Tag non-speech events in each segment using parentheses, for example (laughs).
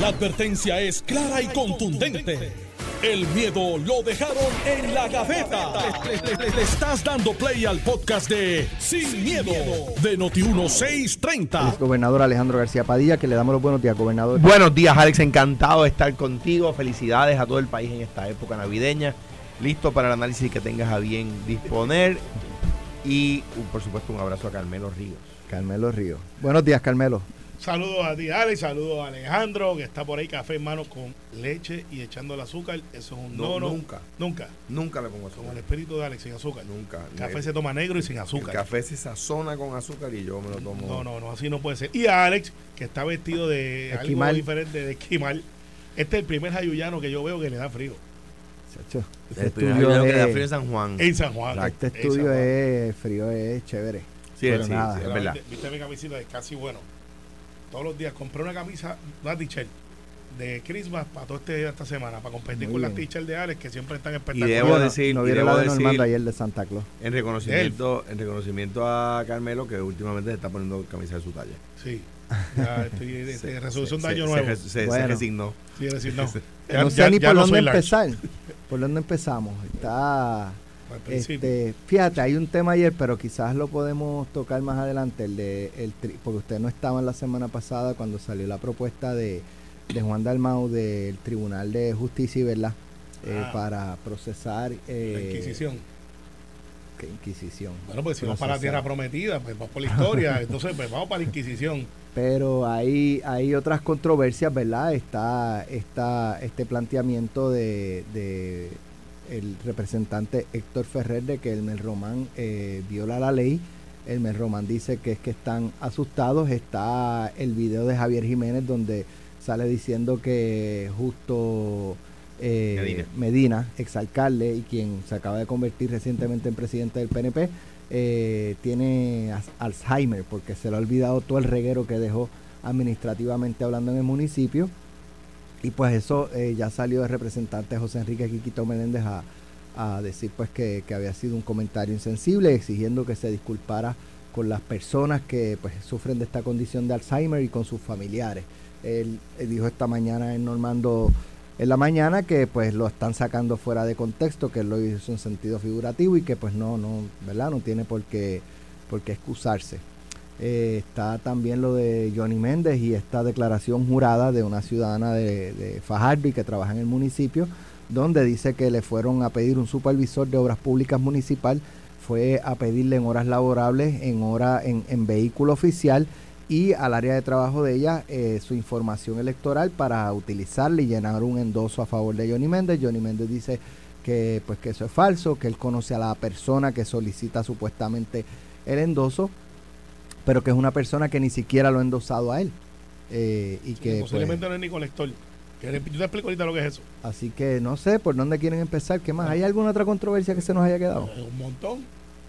La advertencia es clara y contundente. El miedo lo dejaron en la gaveta. Le, le- le estás dando play al podcast de Sin, miedo, de Noti1630. El gobernador Alejandro García Padilla, que le damos los buenos días, gobernador. Buenos días, Alex. Encantado de estar contigo. Felicidades a todo el país en esta época navideña. Listo para el análisis que tengas a bien disponer. Y, por supuesto, un abrazo a Carmelo Ríos. Carmelo Río. Buenos días, Carmelo. Saludos a ti, Alex. Saludos a Alejandro, que está por ahí, café en mano con leche y echando el azúcar. Eso es un No, no, no. nunca. Nunca. Nunca le pongo Como azúcar. el espíritu de Alex sin azúcar. Nunca. Café El- se toma negro y sin El azúcar. café se sazona con azúcar y yo me lo tomo. No, no, no, así no puede ser. Y a Alex, que está vestido de Esquimal. algo diferente de esquimal. Este es el primer jayuyano que yo veo que le da frío. Chacho, El Este primer año que da frío en es, San Juan. En San Juan. este San estudio Juan. es frío, es chévere. Sí, pero sí, nada. sí, es verdad. viste- Viste mi camisita de casi bueno. Todos los días compré una camisa, una t-shirt de Christmas para toda este, esta semana, para competir Muy con las t-shirts de Alex, que siempre están Y espectaculares. debo Bueno, decir- no y debo la de decir- ayer de Santa Claus. En reconocimiento, en reconocimiento a Carmelo, que últimamente se está poniendo camisa de su talla. Sí. Ya estoy de, (laughs) Se- de resolución se- de año se- nuevo. Se, se- se Bueno. resignó. Sí, es decir, (laughs) no. sé ni por no dónde empezar. ¿Por dónde empezamos? Está... Este, fíjate, hay un tema ayer, pero quizás lo podemos tocar más adelante, el de el tri- porque usted no estaba en la semana pasada cuando salió la propuesta de, de Juan Dalmau del Tribunal de Justicia y Verdad eh, Ah. para procesar eh, la Inquisición. ¿qué Inquisición. Bueno, pues si vamos para la procesar. tierra prometida, pues vamos por la historia. (laughs) Entonces, pues vamos para la Inquisición. Pero hay, hay otras controversias, ¿verdad? Está, está este planteamiento de, de el representante Héctor Ferrer de que el Román eh, viola la ley. El Román dice que es que están asustados. Está el video de Javier Jiménez donde sale diciendo que justo eh, Medina. Medina, exalcalde y quien se acaba de convertir recientemente en presidente del PNP, eh, tiene Alzheimer porque se le ha olvidado todo el reguero que dejó administrativamente hablando en el municipio. Y pues eso eh, ya salió el representante José Enrique Quiquito Meléndez a, a decir pues que, había sido un comentario insensible, exigiendo que se disculpara con las personas que pues sufren de esta condición de Alzheimer y con sus familiares. Él, él dijo esta mañana en Normando en la mañana que pues lo están sacando fuera de contexto, que él lo hizo en sentido figurativo y que pues no, no, ¿verdad? No tiene por qué, por qué excusarse. Eh, está también lo de Johnny Méndez y esta declaración jurada de una ciudadana de, de Fajardo y que trabaja en el municipio, donde dice que le fueron a pedir un supervisor de obras públicas municipal, fue a pedirle en horas laborables, en hora, en, vehículo oficial y al área de trabajo de ella eh, su información electoral para utilizarle y llenar un endoso a favor de Johnny Méndez. Johnny Méndez dice que pues que eso es falso, que él conoce a la persona que solicita supuestamente el endoso, pero que es una persona que ni siquiera lo ha endosado a él. Eh, y que pues, Posiblemente no es ni colector. Yo te explico ahorita lo que es eso. así que no sé por dónde quieren empezar, ¿qué más? ¿Hay alguna otra controversia que se nos haya quedado? Es un montón.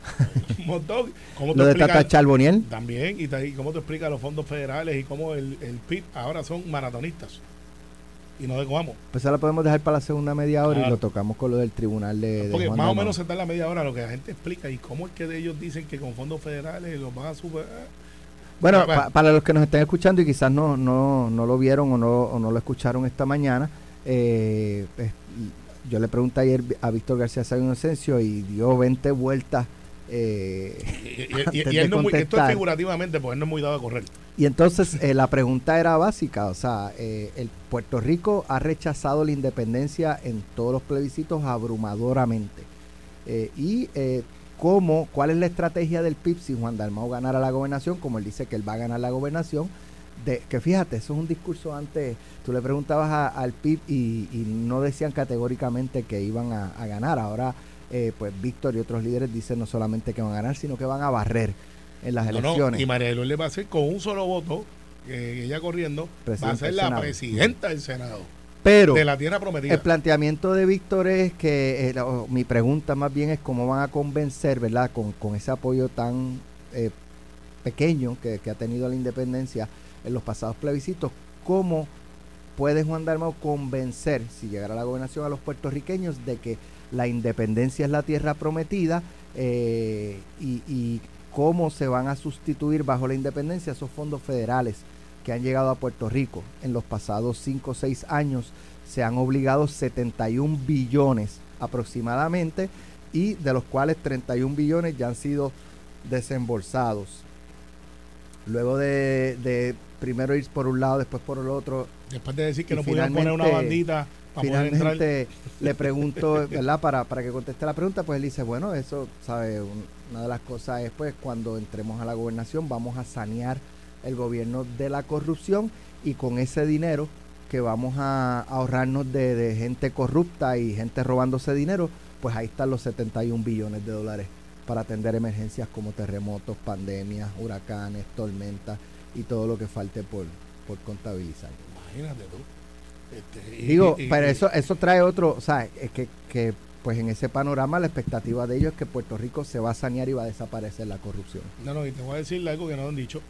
(laughs) un montón. ¿Cómo Lo te de explicas- Tata Charboniel. También, y, ta- y cómo te explica los fondos federales y cómo el, el PIB ahora son maratonistas. Y no de cómo. Pues ahora la podemos dejar para la segunda media hora y lo tocamos con lo del tribunal de, Porque más o menos se está en la media hora lo que la gente explica y cómo es que de ellos dicen que con fondos federales los van a superar. Bueno, Ah, bueno. pa- para los que nos estén escuchando y quizás no, no, no lo vieron o no, o no lo escucharon esta mañana, eh, pues, yo le pregunté ayer a Víctor García Inocencio y dio 20 vueltas. eh, Y, y- y- (laughs) antes y de él no muy- esto es figurativamente, porque él no es muy dado a correr. Y entonces eh, la pregunta era básica, o sea, eh, el Puerto Rico ha rechazado la independencia en todos los plebiscitos abrumadoramente. Eh, y eh, cómo, cuál es la estrategia del PIB si Juan Dalmau ganara la gobernación, como él dice que él va a ganar la gobernación, de, que fíjate, eso es un discurso antes, tú le preguntabas al PIB y, y no decían categóricamente que iban a, a ganar, ahora eh, pues Víctor y otros líderes dicen no solamente que van a ganar, sino que van a barrer en las No, no, elecciones. y María de Lourdes va a ser con un solo voto, eh, ella corriendo, va a ser la presidenta del Senado. Pero de la tierra prometida. el planteamiento de Víctor es que, eh, la- o mi pregunta más bien es cómo van a convencer, ¿verdad? Con, con ese apoyo tan eh, pequeño que, que ha tenido la independencia en los pasados plebiscitos, ¿cómo puede Juan Dalmau convencer, si llegara a la gobernación, a los puertorriqueños de que la independencia es la tierra prometida eh, y, y cómo se van a sustituir bajo la independencia esos fondos federales que han llegado a Puerto Rico en los pasados 5 o 6 años se han obligado 71 billones aproximadamente y de los cuales 31 billones ya han sido desembolsados. Luego de, primero ir por un lado, después por el otro. Después de decir que no pudieron poner una bandita finalmente le pregunto, ¿verdad? Para, para que conteste la pregunta, pues él dice, bueno, eso, ¿sabe? Una de las cosas es, pues, cuando entremos a la gobernación, vamos a sanear el gobierno de la corrupción y con ese dinero que vamos a ahorrarnos de, de gente corrupta y gente robándose dinero, pues ahí están los 71 billones de dólares para atender emergencias como terremotos, pandemias, huracanes, tormentas y todo lo que falte por, por contabilizar. Imagínate tú. Este, Digo, pero eso eso trae otro, o sea, es que, que pues en ese panorama la expectativa de ellos es que Puerto Rico se va a sanear y va a desaparecer la corrupción. No, no, y te voy a decir algo que no han dicho,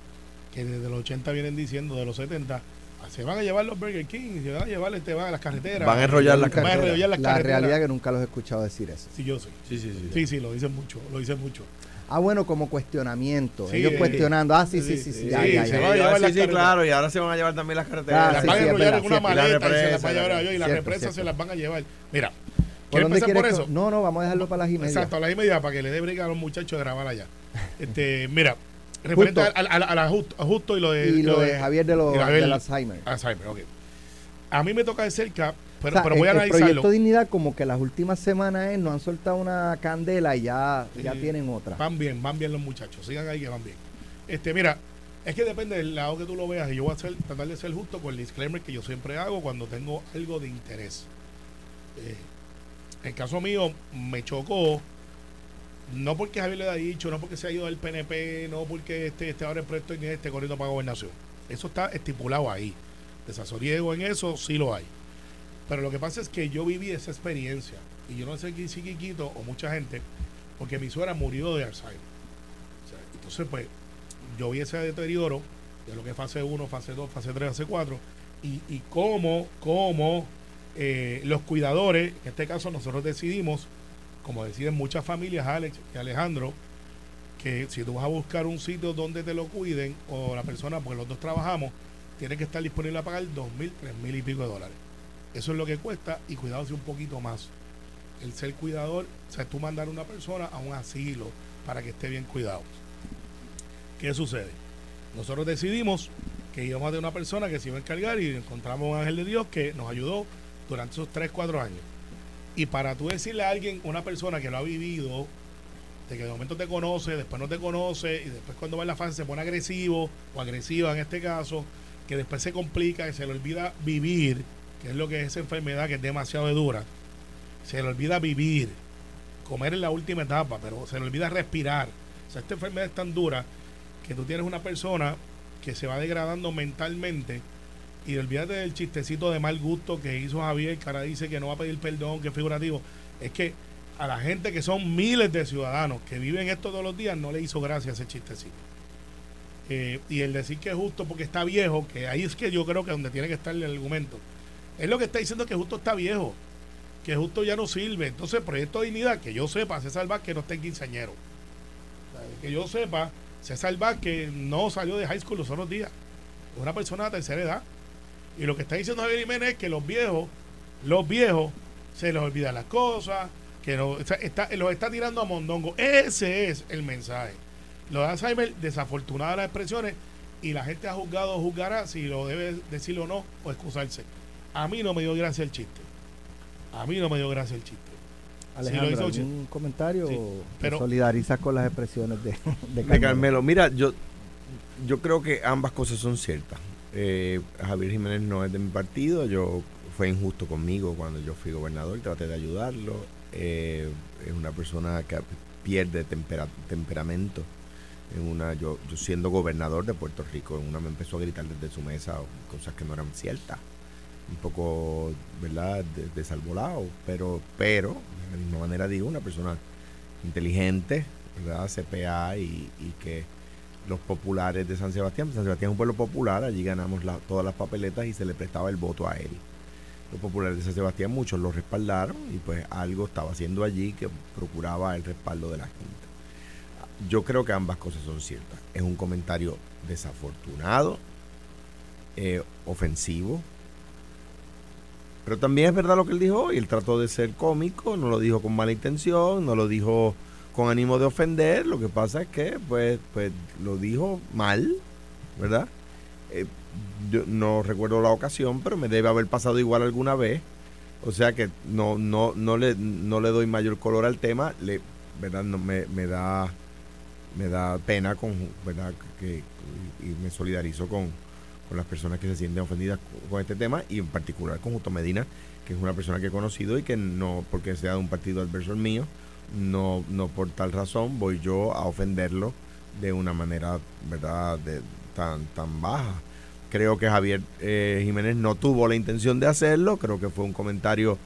que desde los 80 vienen diciendo, de los 70, se van a llevar los Burger King, se van a llevar este, van a las carreteras. Van a enrollar las carreteras. La carreteras. realidad que nunca los he escuchado decir eso. Sí, yo sé. Sí, sí, sí. Sí, sí, lo dicen mucho, lo dicen mucho. Ah, bueno, como cuestionamiento. Ellos cuestionando. Ah, sí, sí, sí, sí. ya, ya, se van a llevar sí, sí, claro. Y ahora se van a llevar también las carreteras. las van a enrollar en una maleta y se las van a llevar y las represas se las van a llevar. Mira, ¿Por dónde empezar por eso? No, no, vamos a dejarlo para las y media. Exacto, a las y media para que le dé briga a los muchachos de grabar allá. (laughs) este, mira, referente a, justo, y lo de, y lo, de, Javier de, lo, del Alzheimer. Alzheimer, ok. A mí me toca de cerca, pero, pero voy a analizarlo. El proyecto Dignidad, como que las últimas semanas eh, nos han soltado una candela y ya, ya tienen otra. Van bien, van bien los muchachos. Sigan ahí que van bien. Este, mira, es que depende del lado que tú lo veas. Y yo voy a hacer, tratar de ser justo con el disclaimer que yo siempre hago cuando tengo algo de interés. Eh, en el caso mío, me chocó no porque Javier le haya dicho, no porque se ha ido del PNP, no porque este, este ahora el proyecto en este corriendo para gobernación. Eso está estipulado ahí. Desasoriego en eso sí lo hay. Pero lo que pasa es que yo viví esa experiencia. Y yo no sé si Quiquito o mucha gente, porque mi suegra murió de Alzheimer. entonces, pues, yo vi ese deterioro de lo que es fase 1, fase 2, fase 3, fase 4. Y, y cómo, cómo eh, los cuidadores, en este caso nosotros decidimos como deciden muchas familias, Alex y Alejandro, que si tú vas a buscar un sitio donde te lo cuiden, o la persona, porque los dos trabajamos, tiene que estar disponible a pagar dos mil, tres mil y pico de dólares. Eso es lo que cuesta y cuidarse un poquito más. El ser cuidador, o sea, tú mandar a una persona a un asilo para que esté bien cuidado. ¿Qué sucede? Nosotros decidimos que íbamos a tener una persona que se iba a encargar y encontramos un ángel de Dios que nos ayudó durante esos 3, 4 años. Y para tú decirle a alguien, una persona que lo ha vivido, de que de momento te conoce, después no te conoce, y después cuando va en la fase se pone agresivo o agresiva en este caso, que después se complica, y se le olvida vivir, que es lo que es esa enfermedad que es demasiado dura, se le olvida vivir, comer en la última etapa, pero se le olvida respirar. O sea, esta enfermedad es tan dura que tú tienes una persona que se va degradando mentalmente y olvídate del chistecito de mal gusto que hizo Javier, que ahora dice que no va a pedir perdón, que es figurativo. Es que a la gente que son miles de ciudadanos que viven esto todos los días no le hizo gracia ese chistecito. Eh, y el decir que es justo porque está viejo, que ahí es que yo creo que es donde tiene que estar el argumento. Es lo que está diciendo que justo está viejo, que justo ya no sirve. Entonces, Proyecto de Dignidad, que yo sepa, César Vázquez no está en quinceañero. Que yo sepa, César Vázquez no salió de high school los otros días. Es una persona de tercera edad y lo que está diciendo Javier Jiménez es que los viejos, los viejos, se les olvidan las cosas, que no, está, los está tirando a mondongo. Ese es el mensaje. Lo de Alzheimer, desafortunadas las expresiones, y la gente ha juzgado o juzgará si lo debe decir o no, o excusarse. A mí no me dio gracia el chiste. A mí no me dio gracia el chiste. Alejandro, ¿algún comentario pero, solidariza con las expresiones de, de Carmelo? de Carmelo? Mira, yo, yo creo que ambas cosas son ciertas. Eh, Javier Jiménez no es de mi partido, yo fue injusto conmigo cuando yo fui gobernador, traté de ayudarlo. Eh, es una persona que pierde temperamento. En una, yo, yo siendo gobernador de Puerto Rico, en una me empezó a gritar desde su mesa cosas que no eran ciertas. Un poco, ¿verdad?, desalvolado. pero, pero, de la misma manera digo, una persona inteligente, ¿verdad?, CPA y, y que los populares de San Sebastián. San Sebastián es un pueblo popular, allí ganamos todas las papeletas y se le prestaba el voto a él. Los populares de San Sebastián, muchos lo respaldaron y pues algo estaba haciendo allí que procuraba el respaldo de la gente. Yo creo que ambas cosas son ciertas. Es un comentario desafortunado eh, ofensivo. Pero también es verdad lo que él dijo hoy. Él trató de ser cómico, no lo dijo con mala intención, no lo dijo con ánimo de ofender. Lo que pasa es que, pues, pues lo dijo mal, ¿verdad? Eh, yo no recuerdo la ocasión, pero me debe haber pasado igual alguna vez. O sea que no, no, no, le, no le doy mayor color al tema. Le, ¿verdad? No, me, me da me da pena con, ¿verdad? Que, y me solidarizo con, con las personas que se sienten ofendidas con este tema y en particular con Justo Medina, que es una persona que he conocido y que no, porque sea de un partido adverso al mío, no, no por tal razón voy yo a ofenderlo de una manera, ¿verdad?, de, tan, tan baja. Creo que Javier eh, Jiménez no tuvo la intención de hacerlo, creo que fue un comentario,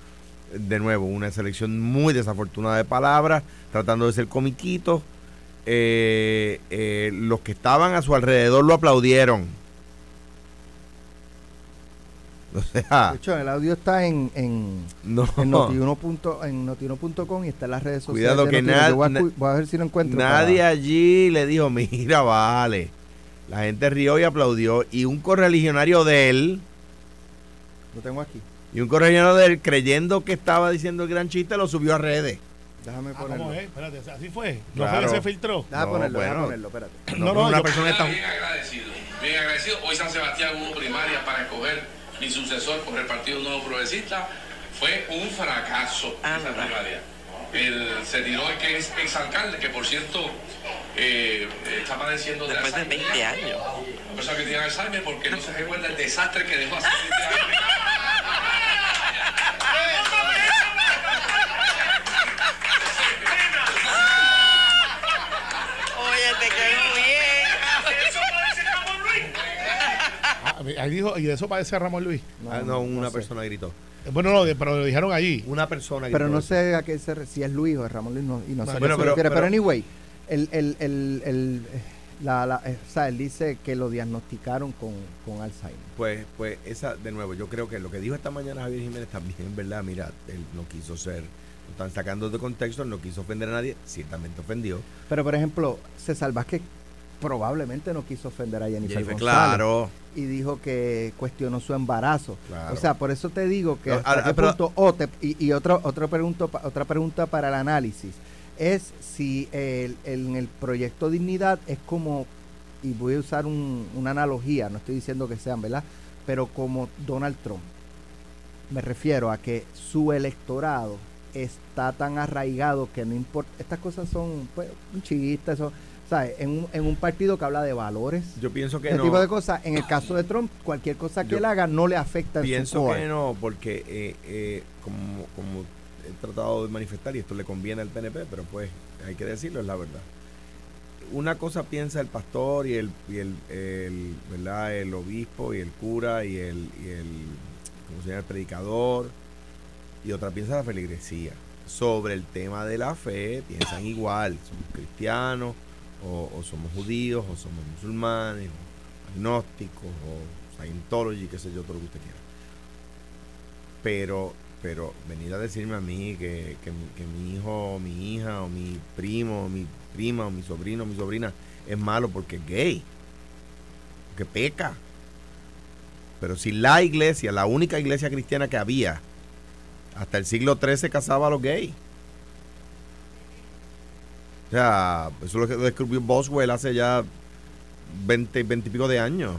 de nuevo, una selección muy desafortunada de palabras, tratando de ser comiquito. Eh, eh, los que estaban a su alrededor lo aplaudieron (laughs) O sea, de hecho, el audio está en, en, no. en notiuno.com y está en las redes sociales. Cuidado que nadie. Voy, a ver si lo encuentro. Nadie allí le dijo, mira, vale. La gente rió y aplaudió. Y un correligionario de él. Lo tengo aquí. Y un correligionario de él, creyendo que estaba diciendo el gran chiste, lo subió a redes. Déjame ah, ponerlo. ¿Cómo es? Espérate, así fue. No fue que se filtró. Déjame no, ponerlo, bueno, ponerlo, espérate. No, no, una persona está. Bien agradecido. Bien agradecido. Hoy San Sebastián hubo primaria para escoger mi sucesor por el Partido Nuevo Progresista, fue un fracaso ah, esa primaria. El que es exalcalde, que por cierto eh, está padeciendo de Después de 20 años. Una persona que tiene Alzheimer porque no se recuerda el desastre que dejó hace 20 años. Ahí dijo, y de eso parece Ramón Luis. No, ah, no una persona gritó. Bueno, no, pero lo dijeron allí. Una persona gritó. Pero no sé a qué se si es Luis o es Ramón Luis, no, y no, sé pero, pero, pero, anyway, el, el, el, el la, la, eh, o sea, él dice que lo diagnosticaron con, con, Alzheimer. Pues, pues esa, de nuevo, yo creo que lo que dijo esta mañana Javier Jiménez también, ¿verdad? Mira, él no quiso ser, lo están sacando de contexto, no quiso ofender a nadie, ciertamente ofendió. Pero, por ejemplo, César Vázquez probablemente no quiso ofender a Jennifer, Jennifer González claro. y dijo que cuestionó su embarazo. O sea, por eso te digo que hasta qué punto y, y otro, otro pregunto, otra pregunta para el análisis es si el, en el proyecto Dignidad es como y voy a usar una analogía, no estoy diciendo que sean, ¿verdad? Pero como Donald Trump. Me refiero a que su electorado está tan arraigado que no importa, estas cosas son pues, un chiste, eso en un, en un partido que habla de valores. Yo pienso que ese tipo de cosas. En el caso de Trump, cualquier cosa que él haga no le afecta. Pienso que no, porque eh, eh, como, como he tratado de manifestar, y esto le conviene al PNP, pero pues hay que decirlo, es la verdad. Una cosa piensa el pastor y el, y el, el ¿verdad? el obispo y el cura y el, y el, ¿cómo se llama? el predicador, y otra piensa la feligresía. Sobre el tema de la fe, piensan igual, son cristianos, o, somos judíos, o somos musulmanes, o agnósticos, o Scientology, qué sé yo, todo lo que usted quiera. Pero, pero venir a decirme a mí que, mi hijo, o mi hija, o mi primo, o mi prima, o mi sobrino, o mi sobrina es malo porque es gay, que peca. Pero si la iglesia, la única iglesia cristiana que había, hasta el siglo XIII casaba a los gays. O sea, eso es lo que descubrió Boswell hace ya 20, 20 y pico de años.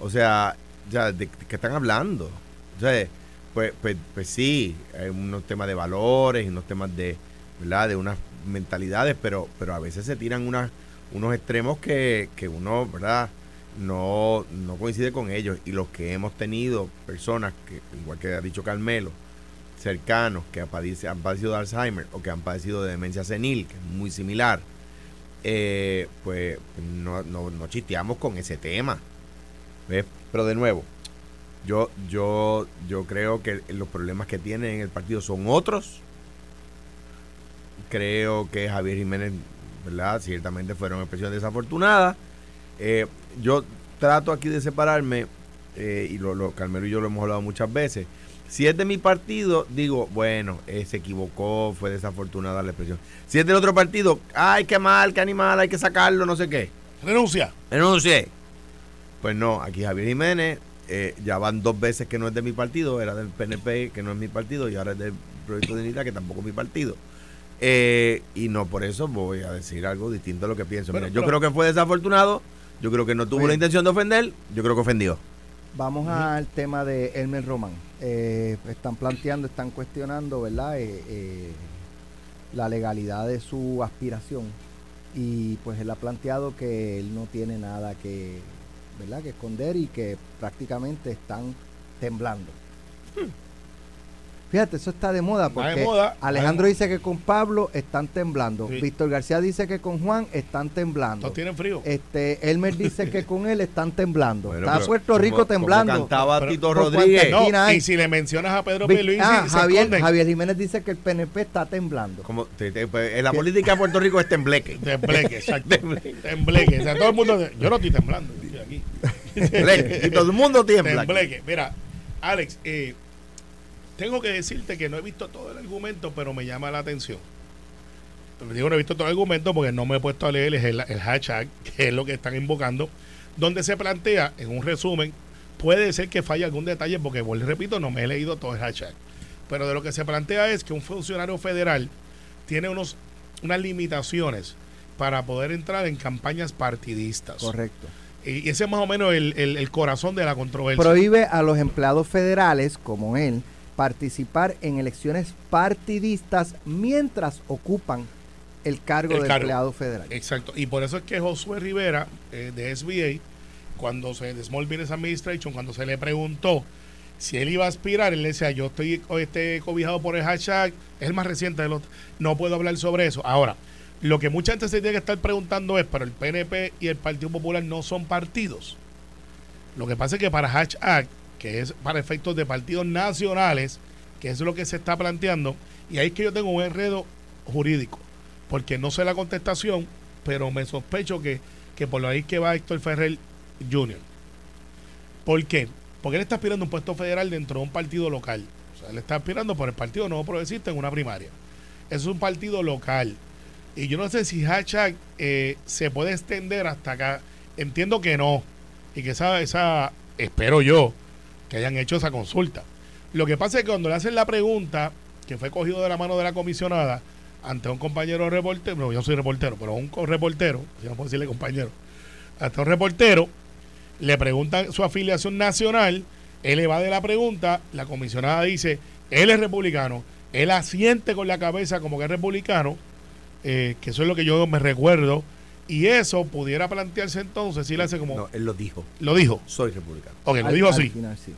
O sea, ya, ¿de qué están hablando? O sea, pues, pues, pues sí, hay unos temas de valores unos temas de, ¿verdad? De unas mentalidades, pero, pero a veces se tiran unas, unos extremos que, que uno, ¿verdad? No, no coincide con ellos. Y los que hemos tenido, personas que, igual que ha dicho Carmelo, cercanos que han padecido, de Alzheimer o que han padecido de demencia senil, que es muy similar, eh, pues no, no, no, chisteamos con ese tema. Pero de nuevo, yo, yo, yo creo que los problemas que tiene en el partido son otros. Creo que Javier Jiménez, ¿verdad? Ciertamente fueron expresiones desafortunadas. Eh, yo trato aquí de separarme, eh, y lo, lo, Carmelo y yo lo hemos hablado muchas veces, si es de mi partido, digo, bueno, eh, se equivocó, fue desafortunada la expresión. Si es del otro partido, ay, qué mal, qué animal, hay que sacarlo, no sé qué. Renuncia. Renuncie. Pues no, aquí Javier Jiménez, eh, ya van dos veces que no es de mi partido, era del PNP, que no es mi partido, y ahora es del Proyecto de Dignidad, que tampoco es mi partido. Eh, y no por eso voy a decir algo distinto a lo que pienso. Bueno, Mira, yo pero- creo que fue desafortunado, yo creo que no tuvo Oye. la intención de ofender, yo creo que ofendió. Vamos al tema de Elmer Román. Eh, están planteando, están cuestionando, ¿verdad? Eh, eh, la legalidad de su aspiración. Y pues él ha planteado que él no tiene nada que, ¿verdad? que esconder y que prácticamente están temblando. Fíjate, eso está de moda Está de porque moda, Alejandro dice que con Pablo están temblando. Sí. Víctor García dice que con Juan están temblando. Todos tienen frío. Este, Elmer dice que con él están temblando. Bueno, Está pero Puerto Rico como- como temblando. cantaba Pero- Tito Rodríguez. no, y si le mencionas a Pedro Vi- Pierluisi, ah, se Javier, esconden. Javier Jiménez dice que el PNP está temblando. Como te- te- pues, en la política de Puerto Rico es tembleque. (laughs) Tembleque, exacto. Tembleque. O sea, todo el mundo. Yo no estoy temblando, estoy aquí. Tembleque. Y todo el mundo tiembla. Tembleque. Mira, Alex, eh, tengo que decirte que no he visto todo el argumento, pero me llama la atención. Digo, no he visto todo el argumento porque no me he puesto a leer el, el hashtag, (laughs) que es lo que están invocando, donde se plantea, en un resumen, puede ser que falle algún detalle, porque, vuelvo y repito, no me he leído todo el hashtag. Pero de lo que se plantea es que un funcionario federal tiene unos, unas limitaciones para poder entrar en campañas partidistas. Correcto. Y ese es más o menos el, el- el corazón de la controversia. Prohíbe a los empleados federales, como él, participar en elecciones partidistas mientras ocupan el cargo El de cargo. empleado federal. Exacto. Y por eso es que Josué Rivera, eh, de SBA, cuando se, de Small Business Administration, cuando se le preguntó si él iba a aspirar, él decía, yo estoy este, cobijado por el hashtag, es el más reciente de los... No puedo hablar sobre eso. Ahora, lo que mucha gente se tiene que estar preguntando es, pero el PNP y el Partido Popular no son partidos. Lo que pasa es que para hashtag, que es para efectos de partidos nacionales, que es lo que se está planteando, y ahí es que yo tengo un enredo jurídico, porque no sé la contestación, pero me sospecho que, que por ahí que va Héctor Ferrer Jr. ¿Por qué? Porque él está aspirando un puesto federal dentro de un partido local. O sea, él está aspirando por el Partido Nuevo Progresista en una primaria. Es un partido local. Y yo no sé si hashtag eh, se puede extender hasta acá. Entiendo que no. Y que esa, esa, espero yo, que hayan hecho esa consulta. Lo que pasa es que cuando le hacen la pregunta, que fue cogido de la mano de la comisionada, ante un compañero reportero, no, yo soy reportero, pero un reportero, si no puedo decirle compañero, hasta un reportero, le preguntan su afiliación nacional, él evade la pregunta, la comisionada dice, él es republicano, él asiente con la cabeza como que es republicano, eh, que eso es lo que yo me recuerdo, y eso pudiera plantearse entonces, si le hace como, No, él lo dijo. lo dijo, Soy republicano. ok, lo dijo al así, final sí.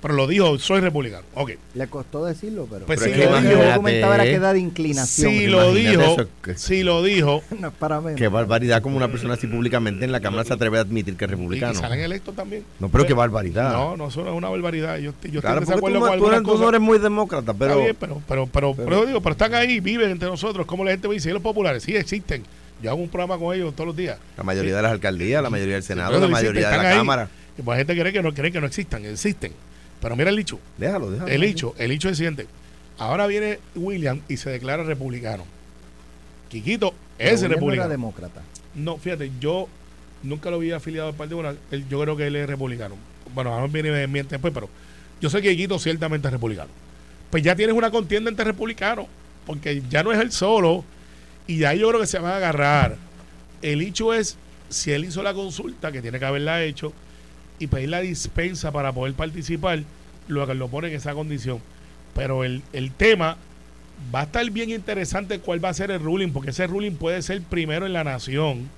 pero lo dijo, soy republicano, ok. Le costó decirlo, pero, Pues Pero que lo Él dijo, argumentaba era imagínate, que da de inclinación. Si lo dijo, eso que- si lo dijo, (laughs) no es para menos. Qué barbaridad como una persona así públicamente en la Cámara se atreve a admitir que es y republicano. salen electos también. No, pero qué barbaridad. No, no, eso no es una barbaridad. Yo, estoy- yo Claro, estoy desacuerdo tú, con tú tú no cosas. eres muy demócrata, pero... Está bien, pero, pero, pero, pero- pero digo, pero están ahí, viven entre nosotros. como la gente me dice? ¿Y los populares? Sí, existen. Yo hago un programa con ellos todos los días. La mayoría de las alcaldías, la mayoría del Senado, la existen, mayoría de la ahí. Cámara. Y pues la gente cree que no, cree que no existan. Existen. Pero mira el dicho. Déjalo, déjalo. El hecho, el hecho es el siguiente. Ahora viene William y se declara republicano. Quiquito Pero es William no era republicano. demócrata. No, fíjate, yo nunca lo vi afiliado al Partido Popular. Yo creo que él es republicano. Bueno, ahora viene me miente después, pero yo sé que Quiquito ciertamente es republicano. Pues ya tienes una contienda entre republicanos, porque ya no es él solo, y de ahí yo creo que se van a agarrar. El hecho es, si él hizo la consulta, que tiene que haberla hecho, y pedir la dispensa para poder participar, lo que lo pone en esa condición. Pero el, el tema va a estar bien interesante cuál va a ser el ruling, porque ese ruling puede ser primero en la nación,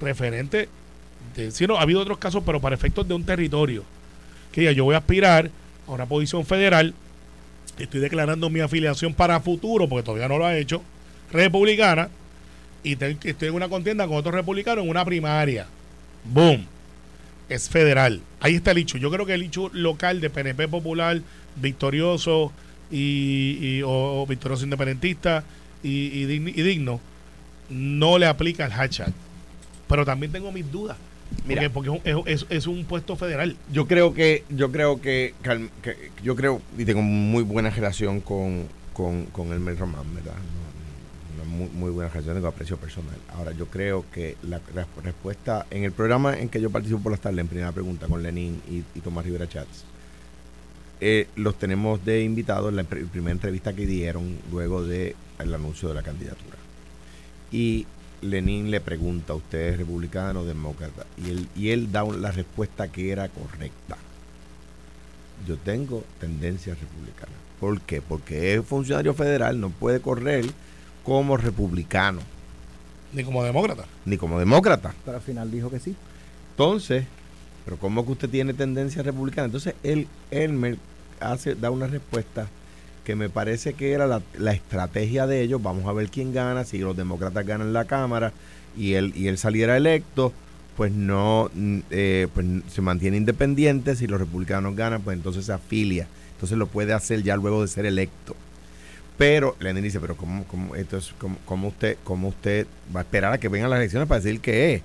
referente, de, si no, ha habido otros casos, pero para efectos de un territorio, que diga, yo voy a aspirar a una posición federal, estoy declarando mi afiliación para futuro, porque todavía no lo ha hecho, republicana, y te- estoy en una contienda con otro republicano en una primaria. Boom. Es federal. Ahí está el hecho. Yo creo que el hecho local de PNP Popular, victorioso y, y- o, o victorioso independentista y, y digni- y digno, no le aplica el hashtag. Pero también tengo mis dudas. Mira. porque porque es, un- es- es un puesto federal. Yo creo que, yo creo que, que- yo creo y tengo muy buena relación con, con, con Elmer Román, ¿verdad? Muy, muy buena relación, tengo aprecio personal. Ahora, yo creo que la, respuesta, en el programa en que yo participo por las tardes, en primera pregunta con Lenin y, Tomás Rivera Chats, eh, los tenemos de invitados en la pr- primera entrevista que dieron luego del anuncio de la candidatura. Y Lenin le pregunta, ¿usted es republicano o demócrata? Y él, y él da la respuesta que era correcta. Yo tengo tendencia republicana. ¿Por qué? Porque es funcionario federal, no puede correr como republicano, Ni como demócrata. ni como demócrata. Pero al final dijo que sí. Entonces, pero ¿cómo que usted tiene tendencia republicana? Entonces, él, Elmer hace, da una respuesta que me parece que era la, la estrategia de ellos. Vamos a ver quién gana, si los demócratas ganan la Cámara y él, y él saliera electo, pues no, mm, eh, pues se mantiene independiente. Si los republicanos ganan, pues entonces se afilia. Entonces lo puede hacer ya luego de ser electo. Pero Lenin dice, pero ¿cómo, cómo, esto es, cómo, cómo usted, ¿cómo usted va a esperar a que vengan las elecciones para decir que es?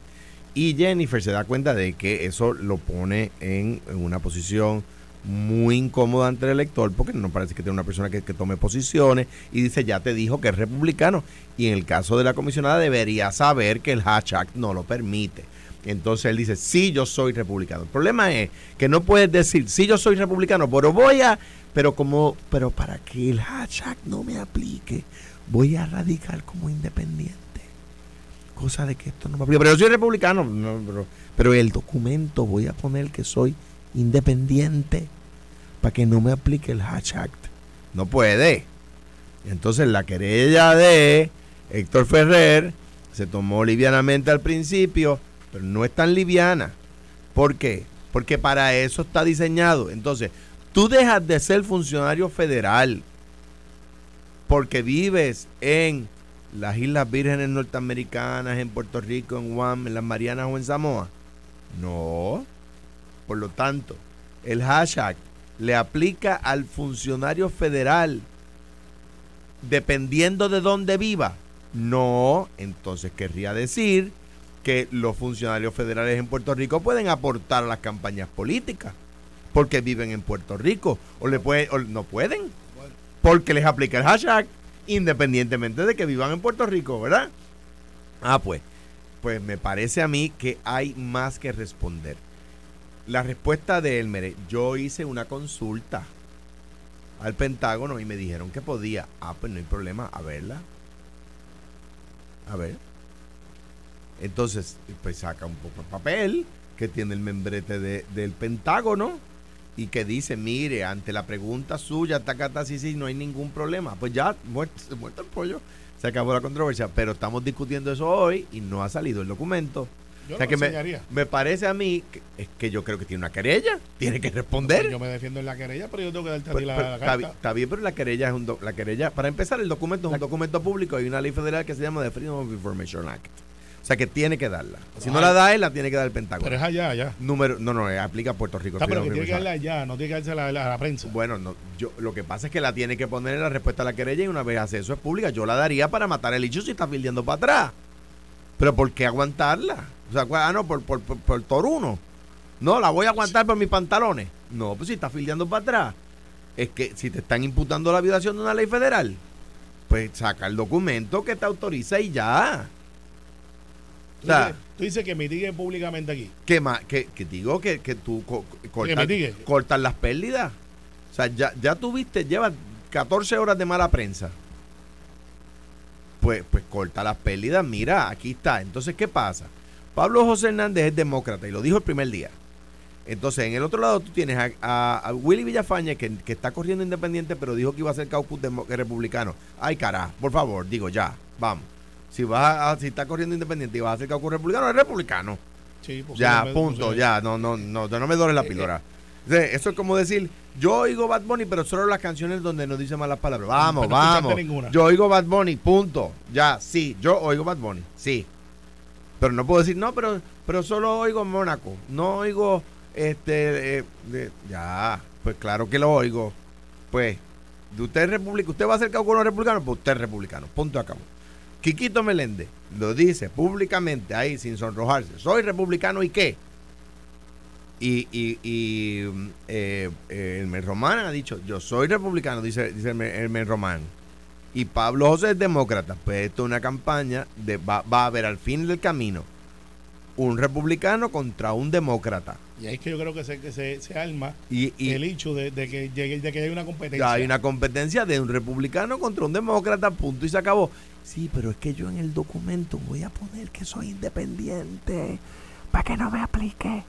Y Jennifer se da cuenta de que eso lo pone en, una posición muy incómoda ante el elector porque no parece que tiene una persona que, que tome posiciones y dice ya te dijo que es republicano y en el caso de la comisionada debería saber que el hashtag no lo permite entonces él dice sí yo soy republicano el problema es que no puedes decir sí yo soy republicano pero voy a pero como pero para que el hashtag no me aplique voy a radicar como independiente cosa de que esto no me aplica. Pero yo soy republicano, no, pero, pero el documento voy a poner que soy independiente para que no me aplique el Act. No puede. Entonces la querella de Héctor Ferrer se tomó livianamente al principio, pero no es tan liviana. ¿Por qué? Porque para eso está diseñado. Entonces, tú dejas de ser funcionario federal porque vives en las Islas Vírgenes Norteamericanas, en Puerto Rico, en Guam, en las Marianas o en Samoa. No. Por lo tanto, el hashtag le aplica al funcionario federal dependiendo de dónde viva. No, entonces querría decir que los funcionarios federales en Puerto Rico pueden aportar a las campañas políticas porque viven en Puerto Rico o le puede, o no pueden porque les aplica el hashtag independientemente de que vivan en Puerto Rico, ¿verdad? Ah, pues, pues me parece a mí que hay más que responder. La respuesta de Elmer, yo hice una consulta al Pentágono y me dijeron que podía. Ah, pues no hay problema, a verla. A ver. Entonces, pues saca un poco de papel que tiene el membrete de- del Pentágono y que dice, mire, ante la pregunta suya, tacata, sí, sí, no hay ningún problema. Pues ya, muerto, muerto el pollo, se acabó la controversia, pero estamos discutiendo eso hoy y no ha salido el documento. Yo o sea lo que me, me parece a mí que, es que yo creo que tiene una querella, tiene que responder. Yo me defiendo en la querella, pero yo tengo que darte a ti la, pero la está, bi- carta. está bien, pero la querella es un do- la querella, para empezar, el documento es un documento público, hay una ley federal que se llama The Freedom of Information Act. O sea que tiene que darla. Si no la da él, la tiene que dar el Pentágono. Pero es allá, allá. Número, no, no, aplica a Puerto Rico. Está, pero que tiene que darla allá, no tiene que darse a la, prensa. Bueno, no, yo, lo que pasa es que la tiene que poner en la respuesta a la querella y una vez hace eso es pública. Yo la daría para matar el hecho si está fildeando para atrás. Pero ¿por qué aguantarla? O sea, ah, no, por, por, por, por Toruno. No, la voy a aguantar por mis pantalones. No, pues si está fildeando para atrás. Es que si te están imputando la violación de una ley federal, pues saca el documento que te autoriza y ya. Tú, dices, tú dices que mitiguen públicamente aquí. que más que, que digo que, que tú co- cortas, las pérdidas o sea ya, ya tuviste llevas 14 horas de mala prensa. Pues pues corta las pérdidas mira aquí está. Entonces qué pasa Pablo José Hernández es demócrata y lo dijo el primer día. Entonces en el otro lado tú tienes a, a- a Willy Villafañe que, que está corriendo independiente pero dijo que iba a ser caucus republicano. Ay carajo por favor digo ya vamos si vas a, si está corriendo independiente y vas a hacer caucus republicano es republicano Sí, pues, ya, punto, ya, no, no, no, no me duele la píldora. O sea, Eso es como decir, yo oigo Bad Bunny, pero solo las canciones donde no dice malas palabras. Vamos, no vamos. Yo oigo Bad Bunny, punto. Ya, sí, yo oigo Bad Bunny, sí. Pero no puedo decir, no, pero, pero solo oigo Mónaco. No oigo, este, eh, ya, pues claro que lo oigo. Pues, de usted es republicano, usted va a ser con los republicanos, pues usted es republicano, punto acabó. Quiquito Meléndez lo dice públicamente ahí sin sonrojarse. Soy republicano y qué. Y, y, y mm, eh, eh, Román ha dicho, yo soy republicano, dice, dice Elmer Román. y Pablo José es demócrata, pues esto es una campaña de va, va a haber al fin del camino un republicano contra un demócrata. Y ahí es que yo creo que se, que se, se arma Y, y el hecho de, de que de que hay una competencia. hay una competencia de un republicano contra un demócrata, punto y se acabó. Sí, pero es que yo en el documento voy a poner que soy independiente para que no me aplique.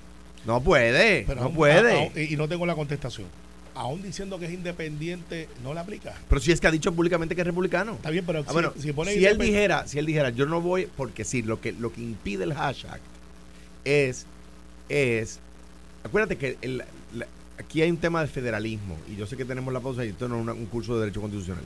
No puede, Pero no aún- puede. a- a- y no tengo la contestación. Aún diciendo que es independiente, no la aplica. pero si es que ha dicho públicamente que es republicano. Está bien, pero Ah, si, bueno, si pone si él dijera, si él dijera, yo no voy, porque sí, lo que, lo que impide el hashtag es, es, acuérdate que el- la- aquí hay un tema de federalismo, y yo sé que tenemos la pausa y esto no es una- un curso de derecho constitucional,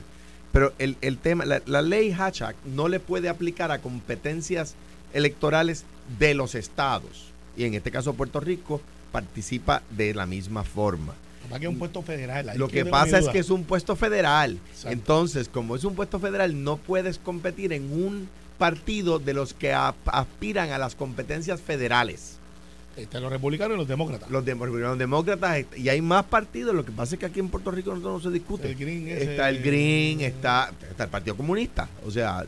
pero el, el tema, la, la ley hashtag no le puede aplicar a competencias electorales de los estados, y en este caso Puerto Rico participa de la misma forma. Que es un puesto federal. ahí Lo que pasa es que es un puesto federal. Exacto. Entonces, como es un puesto federal, no puedes competir en un partido de los que aspiran a las competencias federales. Están los republicanos y los demócratas. Los, dem- los demócratas, est- y hay más partidos. Lo que pasa es que aquí en Puerto Rico no, no se discute. El Green ese- está el Green, está, está el Partido Comunista. O sea,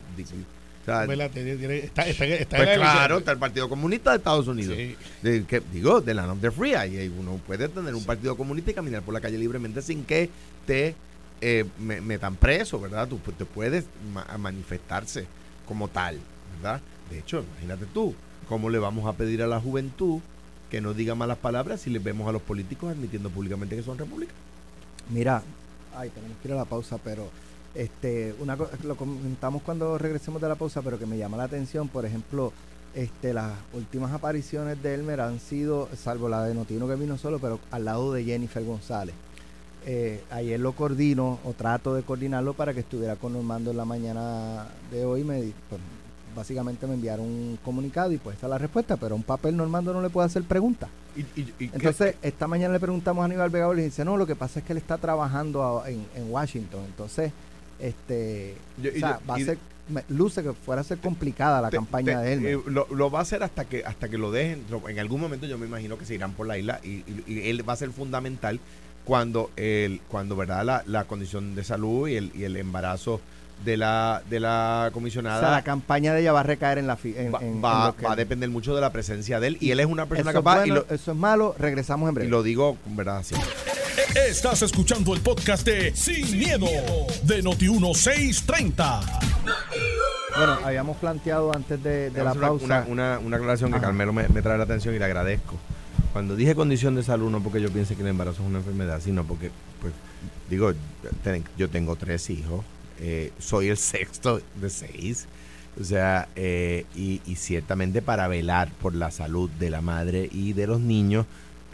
Está, está, está pues claro, está el Partido Comunista de Estados Unidos. Sí. De, que, digo, de la Land of the Free. Ahí uno puede tener un partido comunista y caminar por la calle libremente sin que te eh, me- metan preso, ¿verdad? Tú pu- te puedes ma- manifestarse como tal, ¿verdad? De hecho, imagínate tú, ¿cómo le vamos a pedir a la juventud que no diga malas palabras si les vemos a los políticos admitiendo públicamente que son repúblicas? Mira, ay, tenemos que ir a la pausa, pero este, una lo comentamos cuando regresemos de la pausa, pero que me llama la atención, por ejemplo, este, las últimas apariciones de Elmer han sido, salvo la de Notino que vino solo, pero al lado de Jennifer González. Eh, ayer lo coordino o trato de coordinarlo para que estuviera con Normando en la mañana de hoy. Me, pues, básicamente me enviaron un comunicado y pues esta es la respuesta, pero un papel Normando no le puede hacer preguntas. Y, y- y- Entonces, esta mañana le preguntamos a Aníbal Vega y le dice, no, lo que pasa es que él está trabajando a- en, en Washington. Entonces, este, Yo- y o sea, yo- va a ser, me- luce que fuera a ser complicada la te- campaña te- de él. eh, lo, lo va a hacer hasta que hasta que lo dejen. En algún momento yo me imagino que se irán por la isla y, y- y él va a ser fundamental cuando el cuando verdad la, la condición de salud y el, y el embarazo de la de la o sea, comisionada la campaña de ella va a recaer en la fi- en, va, en- va- a depender mucho de la presencia de él y él es una persona eso, es capaz bueno, y, lo, eso es malo, regresamos en y breve. lo digo con verdad así. Estás escuchando el podcast de Sin, miedo, de Noti1630. Bueno, habíamos planteado antes de, de la una- pausa. Una, una, una aclaración que Ajá. Carmelo me, me trae la atención y le agradezco. Cuando dije condición de salud, no porque yo piense que el embarazo es una enfermedad, sino porque, pues, digo, ten- yo tengo tres hijos, eh, soy el sexto de seis, o sea, eh, y, ciertamente para velar por la salud de la madre y de los niños,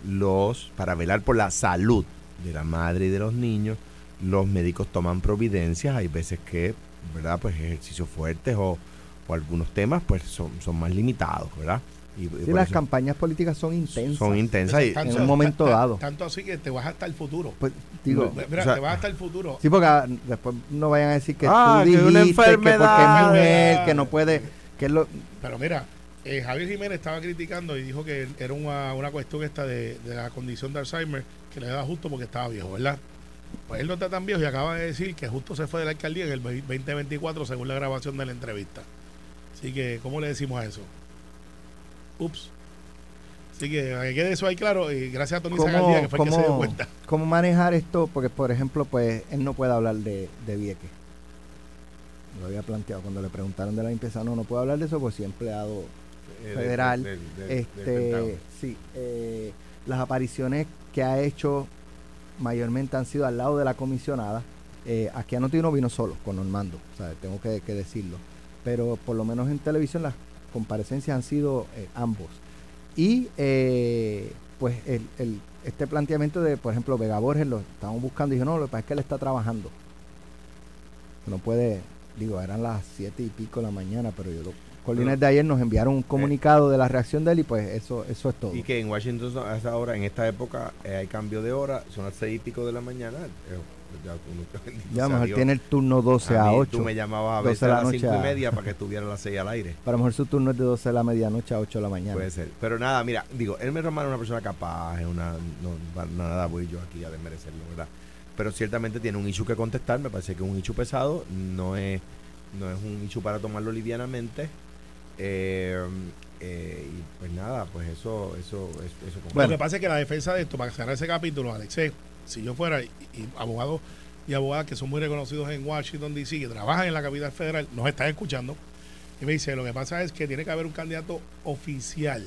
los, para velar por la salud de la madre y de los niños, los médicos toman providencias, hay veces que, ¿verdad? Pues ejercicios fuertes o, o algunos temas, pues son, son más limitados, ¿verdad? Y, Sí, las eso campañas políticas son intensas. son intensas y, Tanto- en un momento dado. Tanto así que te vas hasta el futuro. Pues, digo, Mira, o sea- te vas hasta el futuro. sí, porque ah, después no vayan a decir que Ah, tú que es una dijiste que porque es mujer, que no puede, que lo, Pero mira, eh, Javier Jiménez estaba criticando y dijo que era una, una cuestión esta de, de la condición de Alzheimer que le da justo porque estaba viejo, ¿verdad? Pues él no está tan viejo y acaba de decir que justo se fue de la alcaldía en el 2024 según la grabación de la entrevista. Así que, ¿cómo le decimos a eso? Ups. Así que para que quede eso ahí claro y gracias a Tony ¿Cómo, Zagaldía que fue el que se dio cuenta. cómo manejar esto? Porque, por ejemplo, pues él no puede hablar de, de Vieques. Lo había planteado cuando le preguntaron de la limpieza. No, no puede hablar de eso porque siempre ha dado eh, de- federal. de- de- de- este, sí, eh, las apariciones que ha hecho mayormente han sido al lado de la comisionada. Eh, aquí anoche no vino solo, con Normando, o sea, tengo que, que decirlo. Pero por lo menos en televisión las comparecencias han sido eh, ambos. Y eh, pues el, el- este planteamiento de, por ejemplo, Vega Borges lo estamos buscando y dijo, no, lo que pasa es que él está trabajando. No puede, digo, eran las siete y pico de la mañana, pero yo lo coordinés de ayer nos enviaron un comunicado de la reacción de él y pues eso, eso es todo. Y que en Washington a esa hora, en esta época, eh, hay cambio de hora, son las seis y pico de la mañana. Ya uno- bendito Ya a lo sea mejor Dios. tiene el turno 12 a, mí 8. Tú me llamabas a 12 veces a la las noche cinco y a- media para que estuviera a las seis al aire. Para lo mejor su turno es de 12 de la medianoche a 8 de la mañana. Puede ser. Pero nada, mira, digo, Elmer Romano es una persona capaz, es una, no, nada voy yo aquí a desmerecerlo, ¿verdad? pero ciertamente tiene un issue que contestar, me parece que es un issue pesado, no es, no es un issue para tomarlo livianamente. Eh, eh, y pues nada, pues eso, eso, eso, eso Lo que pasa es que la defensa de esto, para cerrar ese capítulo, Alex, si yo fuera y, y abogados y abogadas que son muy reconocidos en Washington DC, que trabajan en la capital federal, nos están escuchando, y me dice, lo que pasa es que tiene que haber un candidato oficial.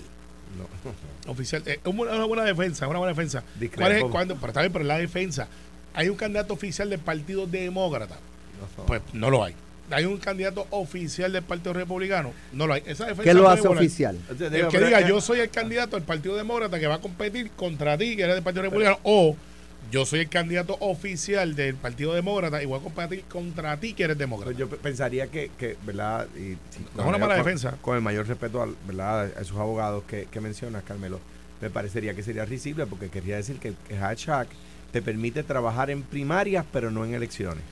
No. (laughs) Oficial. Es una buena defensa, una buena defensa. ¿Cuál es, cuando, pero está bien, pero la defensa, ¿hay un candidato oficial del Partido Demócrata? Pues no lo hay hay un candidato oficial del Partido Republicano. No lo hay. Esa ¿Qué lo hace oficial? El que diga, yo soy el candidato del Partido Demócrata que va a competir contra ti, que eres del Partido Republicano, o yo soy el candidato oficial del Partido Demócrata y voy a competir contra ti, que eres demócrata. Yo pensaría que, que ¿verdad? Y, una mala defensa. Con el mayor respeto a, ¿verdad? a esos abogados que, que mencionas, Carmelo, me parecería que sería risible porque querría decir que el hashtag te permite trabajar en primarias, pero no en elecciones.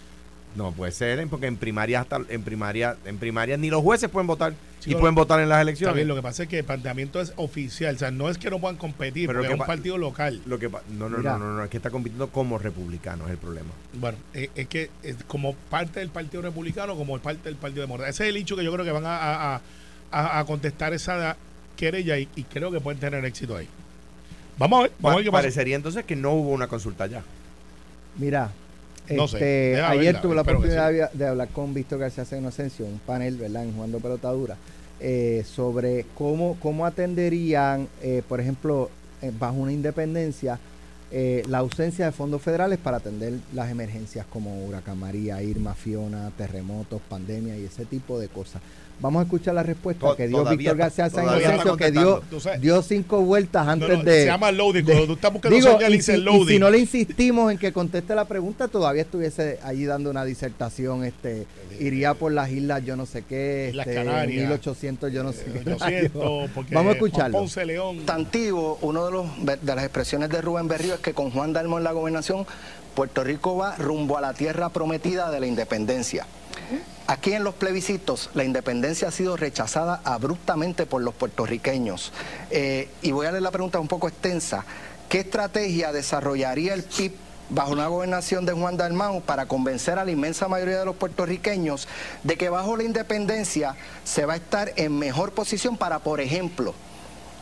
No puede ser, porque en primaria hasta en primaria, en primaria ni los jueces pueden votar y pueden votar en las elecciones. lo que pasa es que el planteamiento es oficial, o sea, no es que no puedan competir, pero es un partido local. Lo que no, no, no, no, es que está compitiendo como republicano, es el problema. Bueno, eh, es, que como parte del Partido Republicano, como parte del Partido Demócrata. Ese es el hecho que yo creo que van a, a, contestar esa querella y, y, creo que pueden tener éxito ahí. Vamos a ver, vamos a ver qué pasa. Parecería entonces que no hubo una consulta ya. Mira, este, ayer tuve la oportunidad de hablar con Víctor García Inocencio, un panel, ¿verdad?, en Jugando Pelotadura, eh, sobre cómo, cómo atenderían, eh, por ejemplo, eh, bajo una independencia, la ausencia de fondos federales para atender las emergencias como Huracán María, Irma, Fiona, terremotos, pandemia y ese tipo de cosas. Vamos a escuchar la respuesta que dio Víctor García Sánchez, que dio, dio cinco vueltas antes de. Se llama loading, cuando tú estás buscando digo, y si, loading. si no le insistimos en que conteste la pregunta, todavía estuviese allí dando una disertación. este Iría por las islas, yo no sé qué. Las este, Canarias. 1800, yo no sé (laughs) qué. Vamos a escucharlo. Ponce León. Tantivo, uno de, los, de las expresiones de Rubén Berrío es que con Juan Dalmo en la gobernación, Puerto Rico va rumbo a la tierra prometida de la independencia. Aquí en los plebiscitos la independencia ha sido rechazada abruptamente por los puertorriqueños. Eh, y voy a leer la pregunta un poco extensa. ¿Qué estrategia desarrollaría el PIB bajo una gobernación de Juan Dalmau para convencer a la inmensa mayoría de los puertorriqueños de que bajo la independencia se va a estar en mejor posición para, por ejemplo,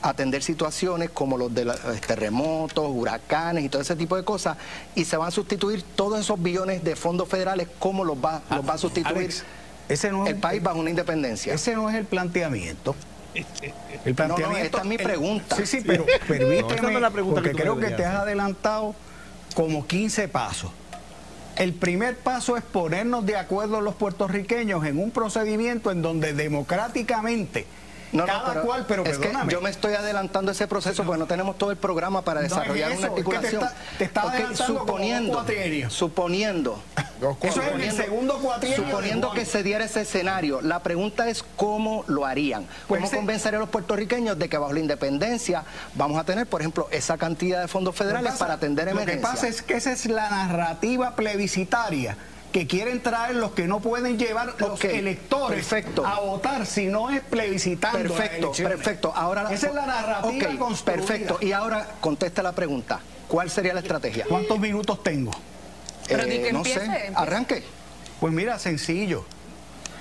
atender situaciones como los de los terremotos, huracanes y todo ese tipo de cosas, y se van a sustituir todos esos billones de fondos federales, ¿cómo los va, los va a sustituir ese no el país bajo una independencia? Ese no es el planteamiento. (laughs) El planteamiento, esta es mi pregunta. sí, sí, pero (laughs) permíteme, la pregunta porque creo que te has adelantado como 15 pasos. El primer paso es ponernos de acuerdo los puertorriqueños en un procedimiento en donde democráticamente no, cada cual, pero es que yo me estoy adelantando ese proceso porque no tenemos todo el programa para desarrollar una articulación. te está, suponiendo, suponiendo, eso es el segundo Suponiendo que se diera ese escenario, la pregunta es cómo lo harían. ¿Cómo pues convencer a los puertorriqueños de que bajo la independencia vamos a tener, por ejemplo, esa cantidad de fondos federales para atender emergencias? Lo que pasa es que esa es la narrativa plebiscitaria que quieren traer los que no pueden llevar los electores a votar si no es plebiscitando. Perfecto, perfecto. Ahora, Esa es la narrativa Perfecto. Y ahora contesta la pregunta. ¿Cuál sería la estrategia? ¿Cuántos minutos tengo? Eh, no sé. Arranque. Pues mira, sencillo.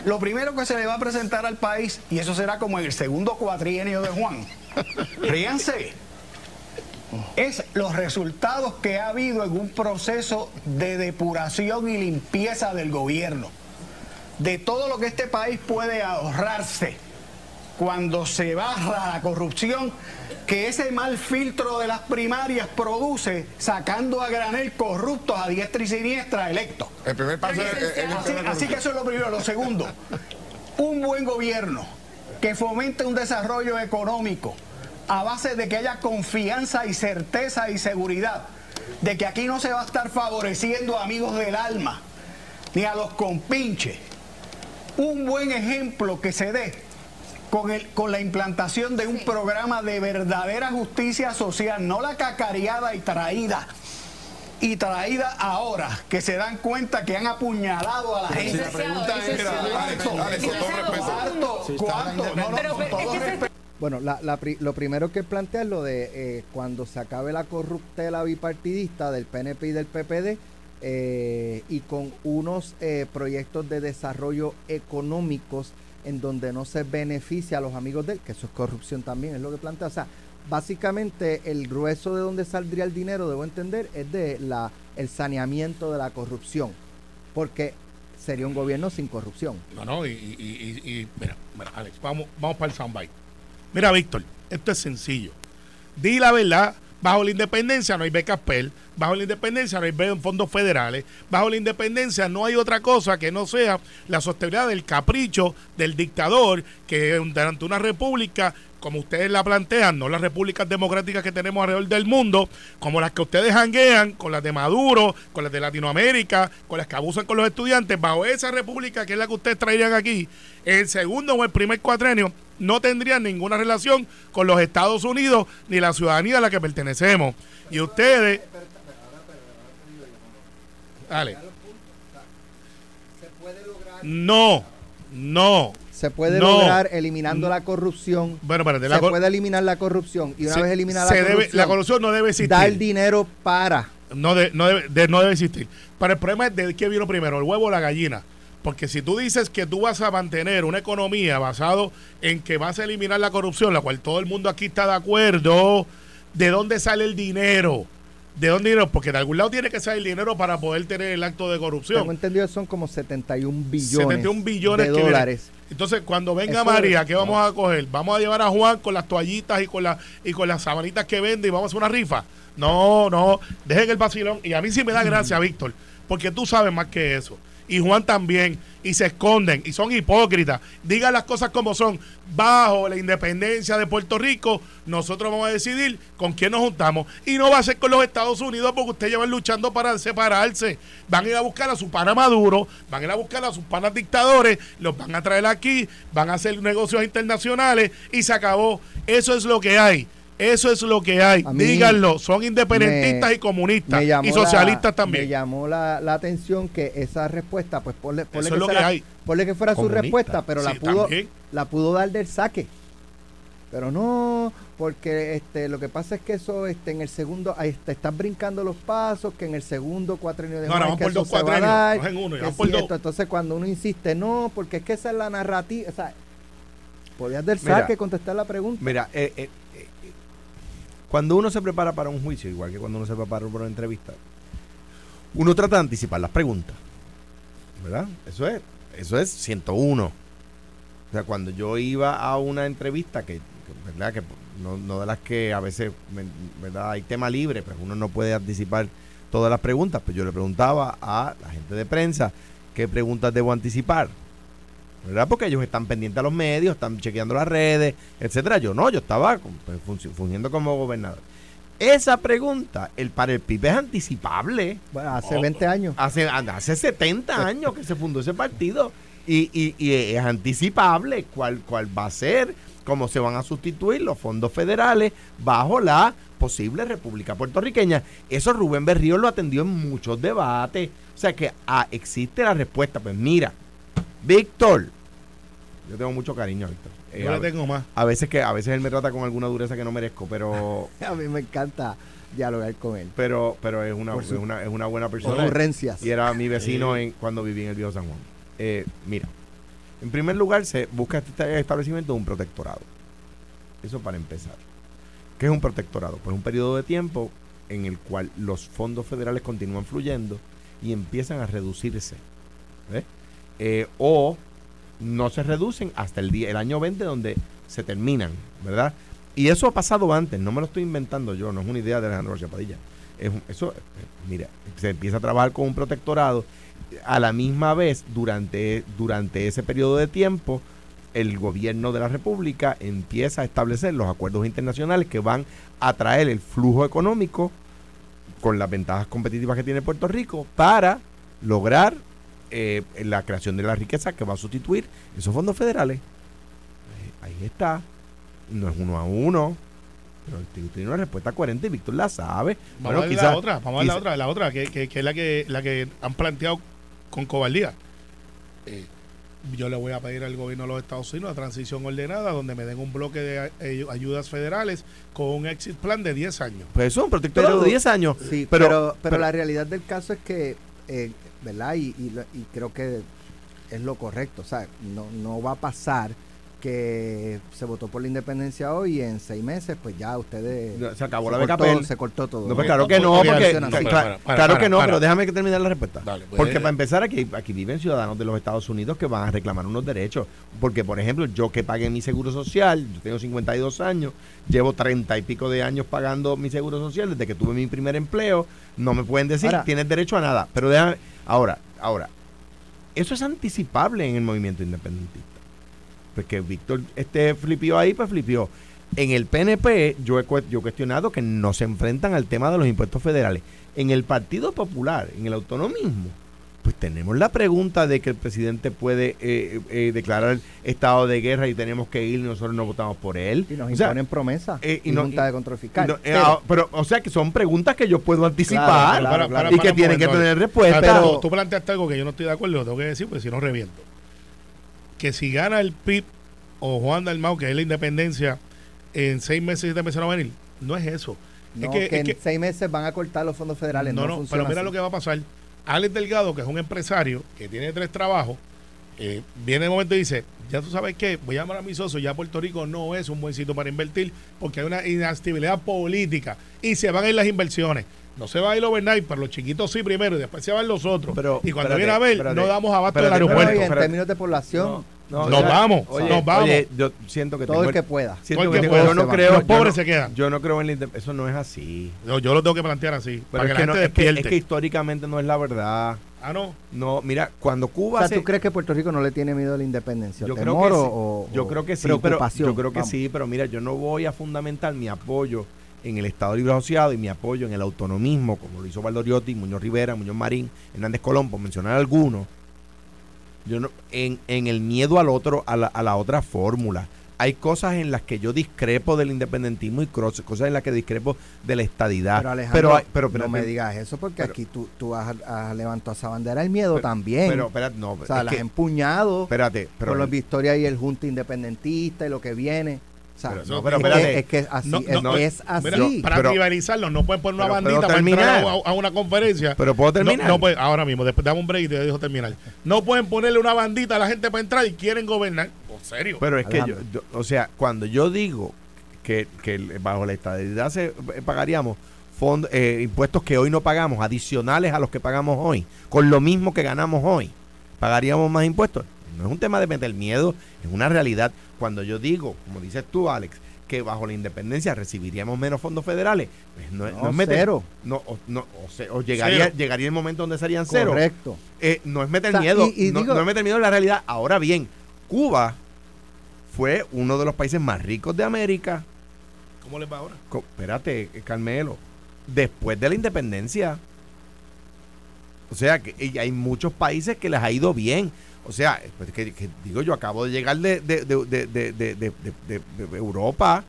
Lo primero que se le va a presentar al país, y eso será como en el segundo cuatrienio de Juan, (laughs) ríanse, es los resultados que ha habido en un proceso de depuración y limpieza del gobierno, de todo lo que este país puede ahorrarse cuando se baja la corrupción que ese mal filtro de las primarias produce sacando a granel corruptos a diestra y siniestra electos. El primer paso así, así que eso es lo primero. Lo segundo, un buen gobierno que fomente un desarrollo económico a base de que haya confianza y certeza y seguridad de que aquí no se va a estar favoreciendo a amigos del alma ni a los compinches. Un buen ejemplo que se dé con, el, con la implantación de un programa de verdadera justicia social, no la cacareada y traída y traída ahora que se dan cuenta que han apuñalado a la gente. Bueno, lo primero que plantea es lo de eh, cuando se acabe la corruptela bipartidista del PNP y del PPD, eh, y con unos eh, proyectos de desarrollo económicos en donde no se beneficia a los amigos de él, que eso es corrupción también, es lo que plantea. O sea, básicamente el grueso de donde saldría el dinero, debo entender, es de la el saneamiento de la corrupción, porque sería un gobierno sin corrupción. No, no, y- mira, mira, Alex, vamos, vamos para el soundbite. Mira, Víctor, esto es sencillo. Di la verdad, bajo la independencia no hay becas PEL, bajo la independencia no hay fondos federales, bajo la independencia no hay otra cosa que no sea la sostenibilidad del capricho del dictador que durante una república como ustedes la plantean, no las repúblicas democráticas que tenemos alrededor del mundo, como las que ustedes hanguean, con las de Maduro, con las de Latinoamérica, con las que abusan con los estudiantes, bajo esa república que es la que ustedes traerían aquí, el segundo o el primer cuatrenio no tendrían ninguna relación con los Estados Unidos ni la ciudadanía a la que pertenecemos. Y ustedes... Dale. No, no. Se puede No. lograr eliminando la corrupción. Bueno, espérate, se puede eliminar la corrupción y una Se- vez eliminada la debe- corrupción, la corrupción no debe existir. dar dinero para No, de- no, debe, de- no debe existir. Pero el problema es de qué vino primero, el huevo o la gallina. Porque si tú dices que tú vas a mantener una economía basado en que vas a eliminar la corrupción, la cual todo el mundo aquí está de acuerdo, ¿de dónde sale el dinero? ¿De dónde dinero? Porque de algún lado tiene que salir el dinero para poder tener el acto de corrupción. tengo entendido que son como 71 billones, 71 billones de vienen. Entonces, cuando venga Eso María, ¿qué vamos a coger? ¿Vamos a llevar a Juan con las toallitas y con, la, y con las sabanitas que vende y vamos a hacer una rifa? No, no, dejen el vacilón. Y a mí sí me da gracia, Víctor, porque tú sabes más que eso. Y Juan también. Y se esconden y son hipócritas. Digan las cosas como son. Bajo la independencia de Puerto Rico, nosotros vamos a decidir con quién nos juntamos. Y no va a ser con los Estados Unidos porque ustedes llevan luchando para separarse. Van a ir a buscar a su pana Maduro, van a ir a buscar a sus panas dictadores, los van a traer aquí, van a hacer negocios internacionales y se acabó. Eso es lo que hay. Eso es lo que hay. Mí Díganlo, son independentistas me- y comunistas y socialistas la- también. Me llamó la, la atención que esa respuesta, pues ponle, ponle que, es lo que fuera- hay. ponle que fuera su respuesta, pero la pudo también. la pudo dar del saque. Pero no, porque este lo que pasa es que eso este en el segundo ahí te estás brincando los pasos, que en el segundo cuatrenio de No, Juan no, que por eso dos se va a cuatrenios, dar, no es en uno, que vamos sí, por dos. esto. entonces cuando uno insiste, no, porque es que esa es la narrativa, o sea, podías del Mira. saque contestar la pregunta. Mira, eh, eh, cuando uno se prepara para un juicio, igual que cuando uno se prepara para una entrevista, uno trata de anticipar las preguntas. ¿Verdad? Eso es, eso es 101. O sea, cuando yo iba a una entrevista, que, ¿verdad? Que no, no de las que a veces, ¿verdad? Hay tema libre, pero uno no puede anticipar todas las preguntas, pues yo le preguntaba a la gente de prensa qué preguntas debo anticipar. ¿Verdad? Porque ellos están pendientes a los medios, están chequeando las redes, etcétera. Yo no, yo estaba pues, fungiendo como gobernador. Esa pregunta, el para el PIB es anticipable. Bueno, hace Oh. 20 años. Hace, hace 70 años que se fundó ese partido y, y- y es anticipable cuál, cuál va a ser, cómo se van a sustituir los fondos federales bajo la posible República Puertorriqueña. Eso Rubén Berrío lo atendió en muchos debates. O sea que ah, existe la respuesta. Pues mira, Víctor, yo tengo mucho cariño a Víctor. Eh, Yo le tengo más. a veces que a veces él me trata con alguna dureza que no merezco, pero (laughs) A mí me encanta dialogar con él. pero pero es una, es una es una buena persona. Ocurrencias. Y era mi vecino en, cuando viví en el Viejo San Juan. Eh, mira, en primer lugar se busca este establecimiento de un protectorado. Eso para empezar. ¿Qué es un protectorado? Pues un periodo de tiempo en el cual los fondos federales continúan fluyendo y empiezan a reducirse. ¿ves? Eh, o no se reducen hasta el día, el año 20 donde se terminan, ¿verdad? Y eso ha pasado antes, no me lo estoy inventando yo, no es una idea de Alejandro García Padilla. Eso, eh, mira, se empieza a trabajar con un protectorado. A la misma vez, durante, durante ese periodo de tiempo, el gobierno de la República empieza a establecer los acuerdos internacionales que van a traer el flujo económico con las ventajas competitivas que tiene Puerto Rico para lograr eh, la creación de la riqueza que va a sustituir esos fondos federales. Eh, Ahí está. No es uno a uno. Pero el tío tiene una respuesta coherente y Víctor la sabe. Vamos a ver quizá- la otra, vamos a ver la otra, la otra, que, que- que es la que, la que han planteado con cobardía. Eh, yo le voy a pedir al gobierno de los Estados Unidos una transición ordenada donde me den un bloque de eh, ayudas federales con un exit plan de 10 años. Pues eso es un protectorado Pero- de 10 años. Sí, pero, pero, pero, pero- la realidad del caso es que eh, ¿verdad? Y, y, lo- y creo que es lo correcto. O sea, no, no va a pasar que se votó por la independencia hoy y en seis meses, pues ya ustedes. No, se acabó la cortó-. Se cortó todo. No, pues claro que no, porque no, no, cla- para, cla- para, para, claro que no, pero déjame que termine la respuesta. Dale, pues, porque eh, para empezar aquí aquí viven ciudadanos de los Estados Unidos que van a reclamar unos derechos, porque por ejemplo, yo que pagué mi seguro social, yo tengo 52 años, llevo 30 y pico de años pagando mi seguro social desde que tuve mi primer empleo, no me pueden decir Ahora- tienes derecho a nada, pero déjame ahora, ahora eso es anticipable en el movimiento independentista. Porque Víctor este flipió ahí, pues flipió. En el PNP yo he, yo he cuestionado que no se enfrentan al tema de los impuestos federales. En el Partido Popular, en el autonomismo, pues tenemos la pregunta de que el presidente puede eh, eh, declarar estado de guerra y tenemos que ir y nosotros no votamos por él. Y nos O sea, imponen promesas eh, y y, no- Junta de Control Fiscal. no, eh, Pero- ah, pero, o sea que son preguntas que yo puedo anticipar Claro, Para, para, y que tienen que tener respuesta. Pero Pero- tú, tú planteaste algo que yo no estoy de acuerdo, lo tengo que decir, porque si no reviento. Que si gana el PIB o Juan Dalmau, que es la independencia, en seis meses, siete meses no va a venir. No es eso. no, es que, que, es en que- seis meses van a cortar los fondos federales. no, No, pero mira así. lo que va a pasar. Alex Delgado, que es un empresario que tiene tres trabajos, eh, viene el momento y dice, ya tú sabes qué, voy a llamar a mi socio, ya Puerto Rico no es un buen sitio para invertir porque hay una inestabilidad política y se van a ir las inversiones. No se va a ir overnight, pero los chiquitos sí primero y después se van los otros. Pero, y cuando espérate, viene a ver, espérate, no damos abasto espérate, del aeropuerto. y en términos de población, No, Nos ya- vamos, oye, nos vamos. oye, yo siento que todo tengo el que pueda. siento Todo que el que pueda yo no creo Los yo pobres no- se quedan. Yo no creo en la eso no es así. Yo, yo lo tengo que plantear así, Pero para es que, que, la no- gente es, que, despierte. es que históricamente no es la verdad. ah, no. No, mira, cuando O Cuba sea, se- ¿tú crees que Puerto Rico no le tiene miedo a la independencia? yo creo ¿Temor que sí, o, yo o creo que sí, pero preocupación? yo creo que Vamos. sí, pero mira, yo no voy a fundamentar mi apoyo en el Estado Libre Asociado y mi apoyo en el autonomismo, como lo hizo Valdoriotti, Muñoz Rivera, Muñoz Marín, Hernández Colón, por mencionar algunos. Yo no, en, en el miedo al otro, a la, a la otra fórmula. Hay cosas en las que yo discrepo del independentismo y cosas en las que discrepo de la estadidad. Pero Alejandro, pero, hay- pero, no me digas eso porque pero- aquí tú, tú has, has levantado esa bandera del miedo también. Pero, espérate, no, o sea, las has empuñado espérate, pero con los Victoria y el Junta Independentista y lo que viene. O sea, Pero es, no, pero que- espérate. es que es así, No, es, no, es así. Mira, Yo- para pero- no pueden poner una pero bandita para entrar a, terminar. a una conferencia. pero puedo terminar. no puede- ahora mismo, después dame un break y te dejo terminar. No pueden ponerle una bandita a la gente para entrar y quieren gobernar. ¿En serio? Pero es que yo, o sea, cuando yo digo que, que bajo la estabilidad se eh, pagaríamos fond- eh, impuestos que hoy no pagamos, adicionales a los que pagamos hoy, con lo mismo que ganamos hoy, pagaríamos más impuestos. No es un tema de meter miedo, es una realidad. Cuando yo digo, como dices tú, Alex, que bajo la independencia recibiríamos menos fondos federales, pues no, es- No, no es meter cero. No, o, no, o se- o llegaría, Cero. llegaría el momento donde serían cero. Correcto. Eh, no es meter O sea, miedo, y- y no, digo- no es meter miedo en la realidad. Ahora bien, Cuba fue uno de los países más ricos de América. ¿Cómo les va ahora? Co- espérate, eh, Carmelo. Después de la independencia. O sea, que y hay muchos países que les ha ido bien. O sea, eh, pues, que, que digo yo, acabo de llegar de, de, de, de, de, de- de- de- de Europa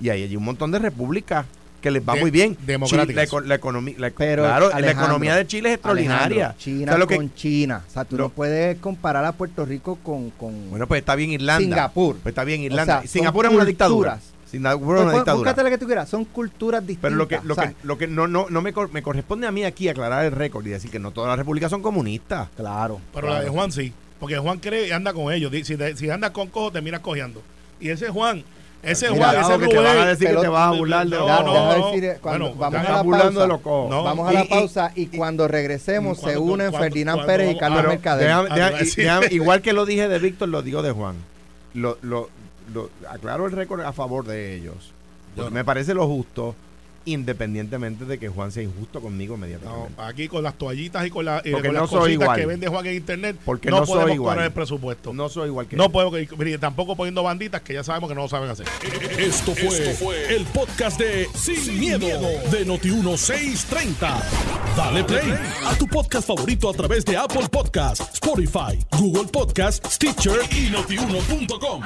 y hay allí un montón de repúblicas que les va De- muy bien. democráticas. Chi- La, eco- la economía, la, Pero, claro, la economía de Chile es extraordinaria. China O sea, lo que- con China. O sea, tú lo- no puedes comparar a Puerto Rico con, con Bueno, pues está bien Irlanda. Singapur. Pues está bien O Irlanda. sea, Singapur es una dictadura. Singapur Pues es una dictadura. búscate la que tú quieras, son culturas distintas. Pero lo que, lo o que, lo que no, no, no me, cor- me corresponde a mí aquí aclarar el récord y decir que no todas las repúblicas son comunistas. Claro. Pero claro. la de Juan sí. Porque Juan cree y anda con ellos. Si, te- si andas con cojo, terminas cojeando. Y ese Juan, ese Mira, Juan, ese que te van a Rubén. decir que te vas a burlar de los no, no. decir, eh, cuando Bueno, vamos estás a la burlando pausa, de los cojos. No, vamos a y- la y- pausa y, cuando regresemos cuando- se unen cuando- Ferdinand cuando Pérez y Carlos ah, no, Mercader. Déjame- Ah, déjame- no, y- sí. déjame- (laughs) igual que lo dije de Víctor, lo digo de Juan. Lo, lo, lo- aclaro el récord a favor de ellos. Porque me parece lo justo, independientemente de que Juan sea injusto conmigo No, inmediatamente. aquí con las toallitas y con, la, y Porque con no las soy cositas igual. que vende Juan en internet, Porque no, no soy podemos igual. el presupuesto. No, no soy igual que él. podemos, mire, tampoco poniendo banditas que ya sabemos que no lo saben hacer. Esto fue, el podcast de Sin, miedo, de Noti1630. Dale play a tu podcast favorito a través de Apple Podcasts, Spotify, Google Podcasts, Stitcher y notiuno.com.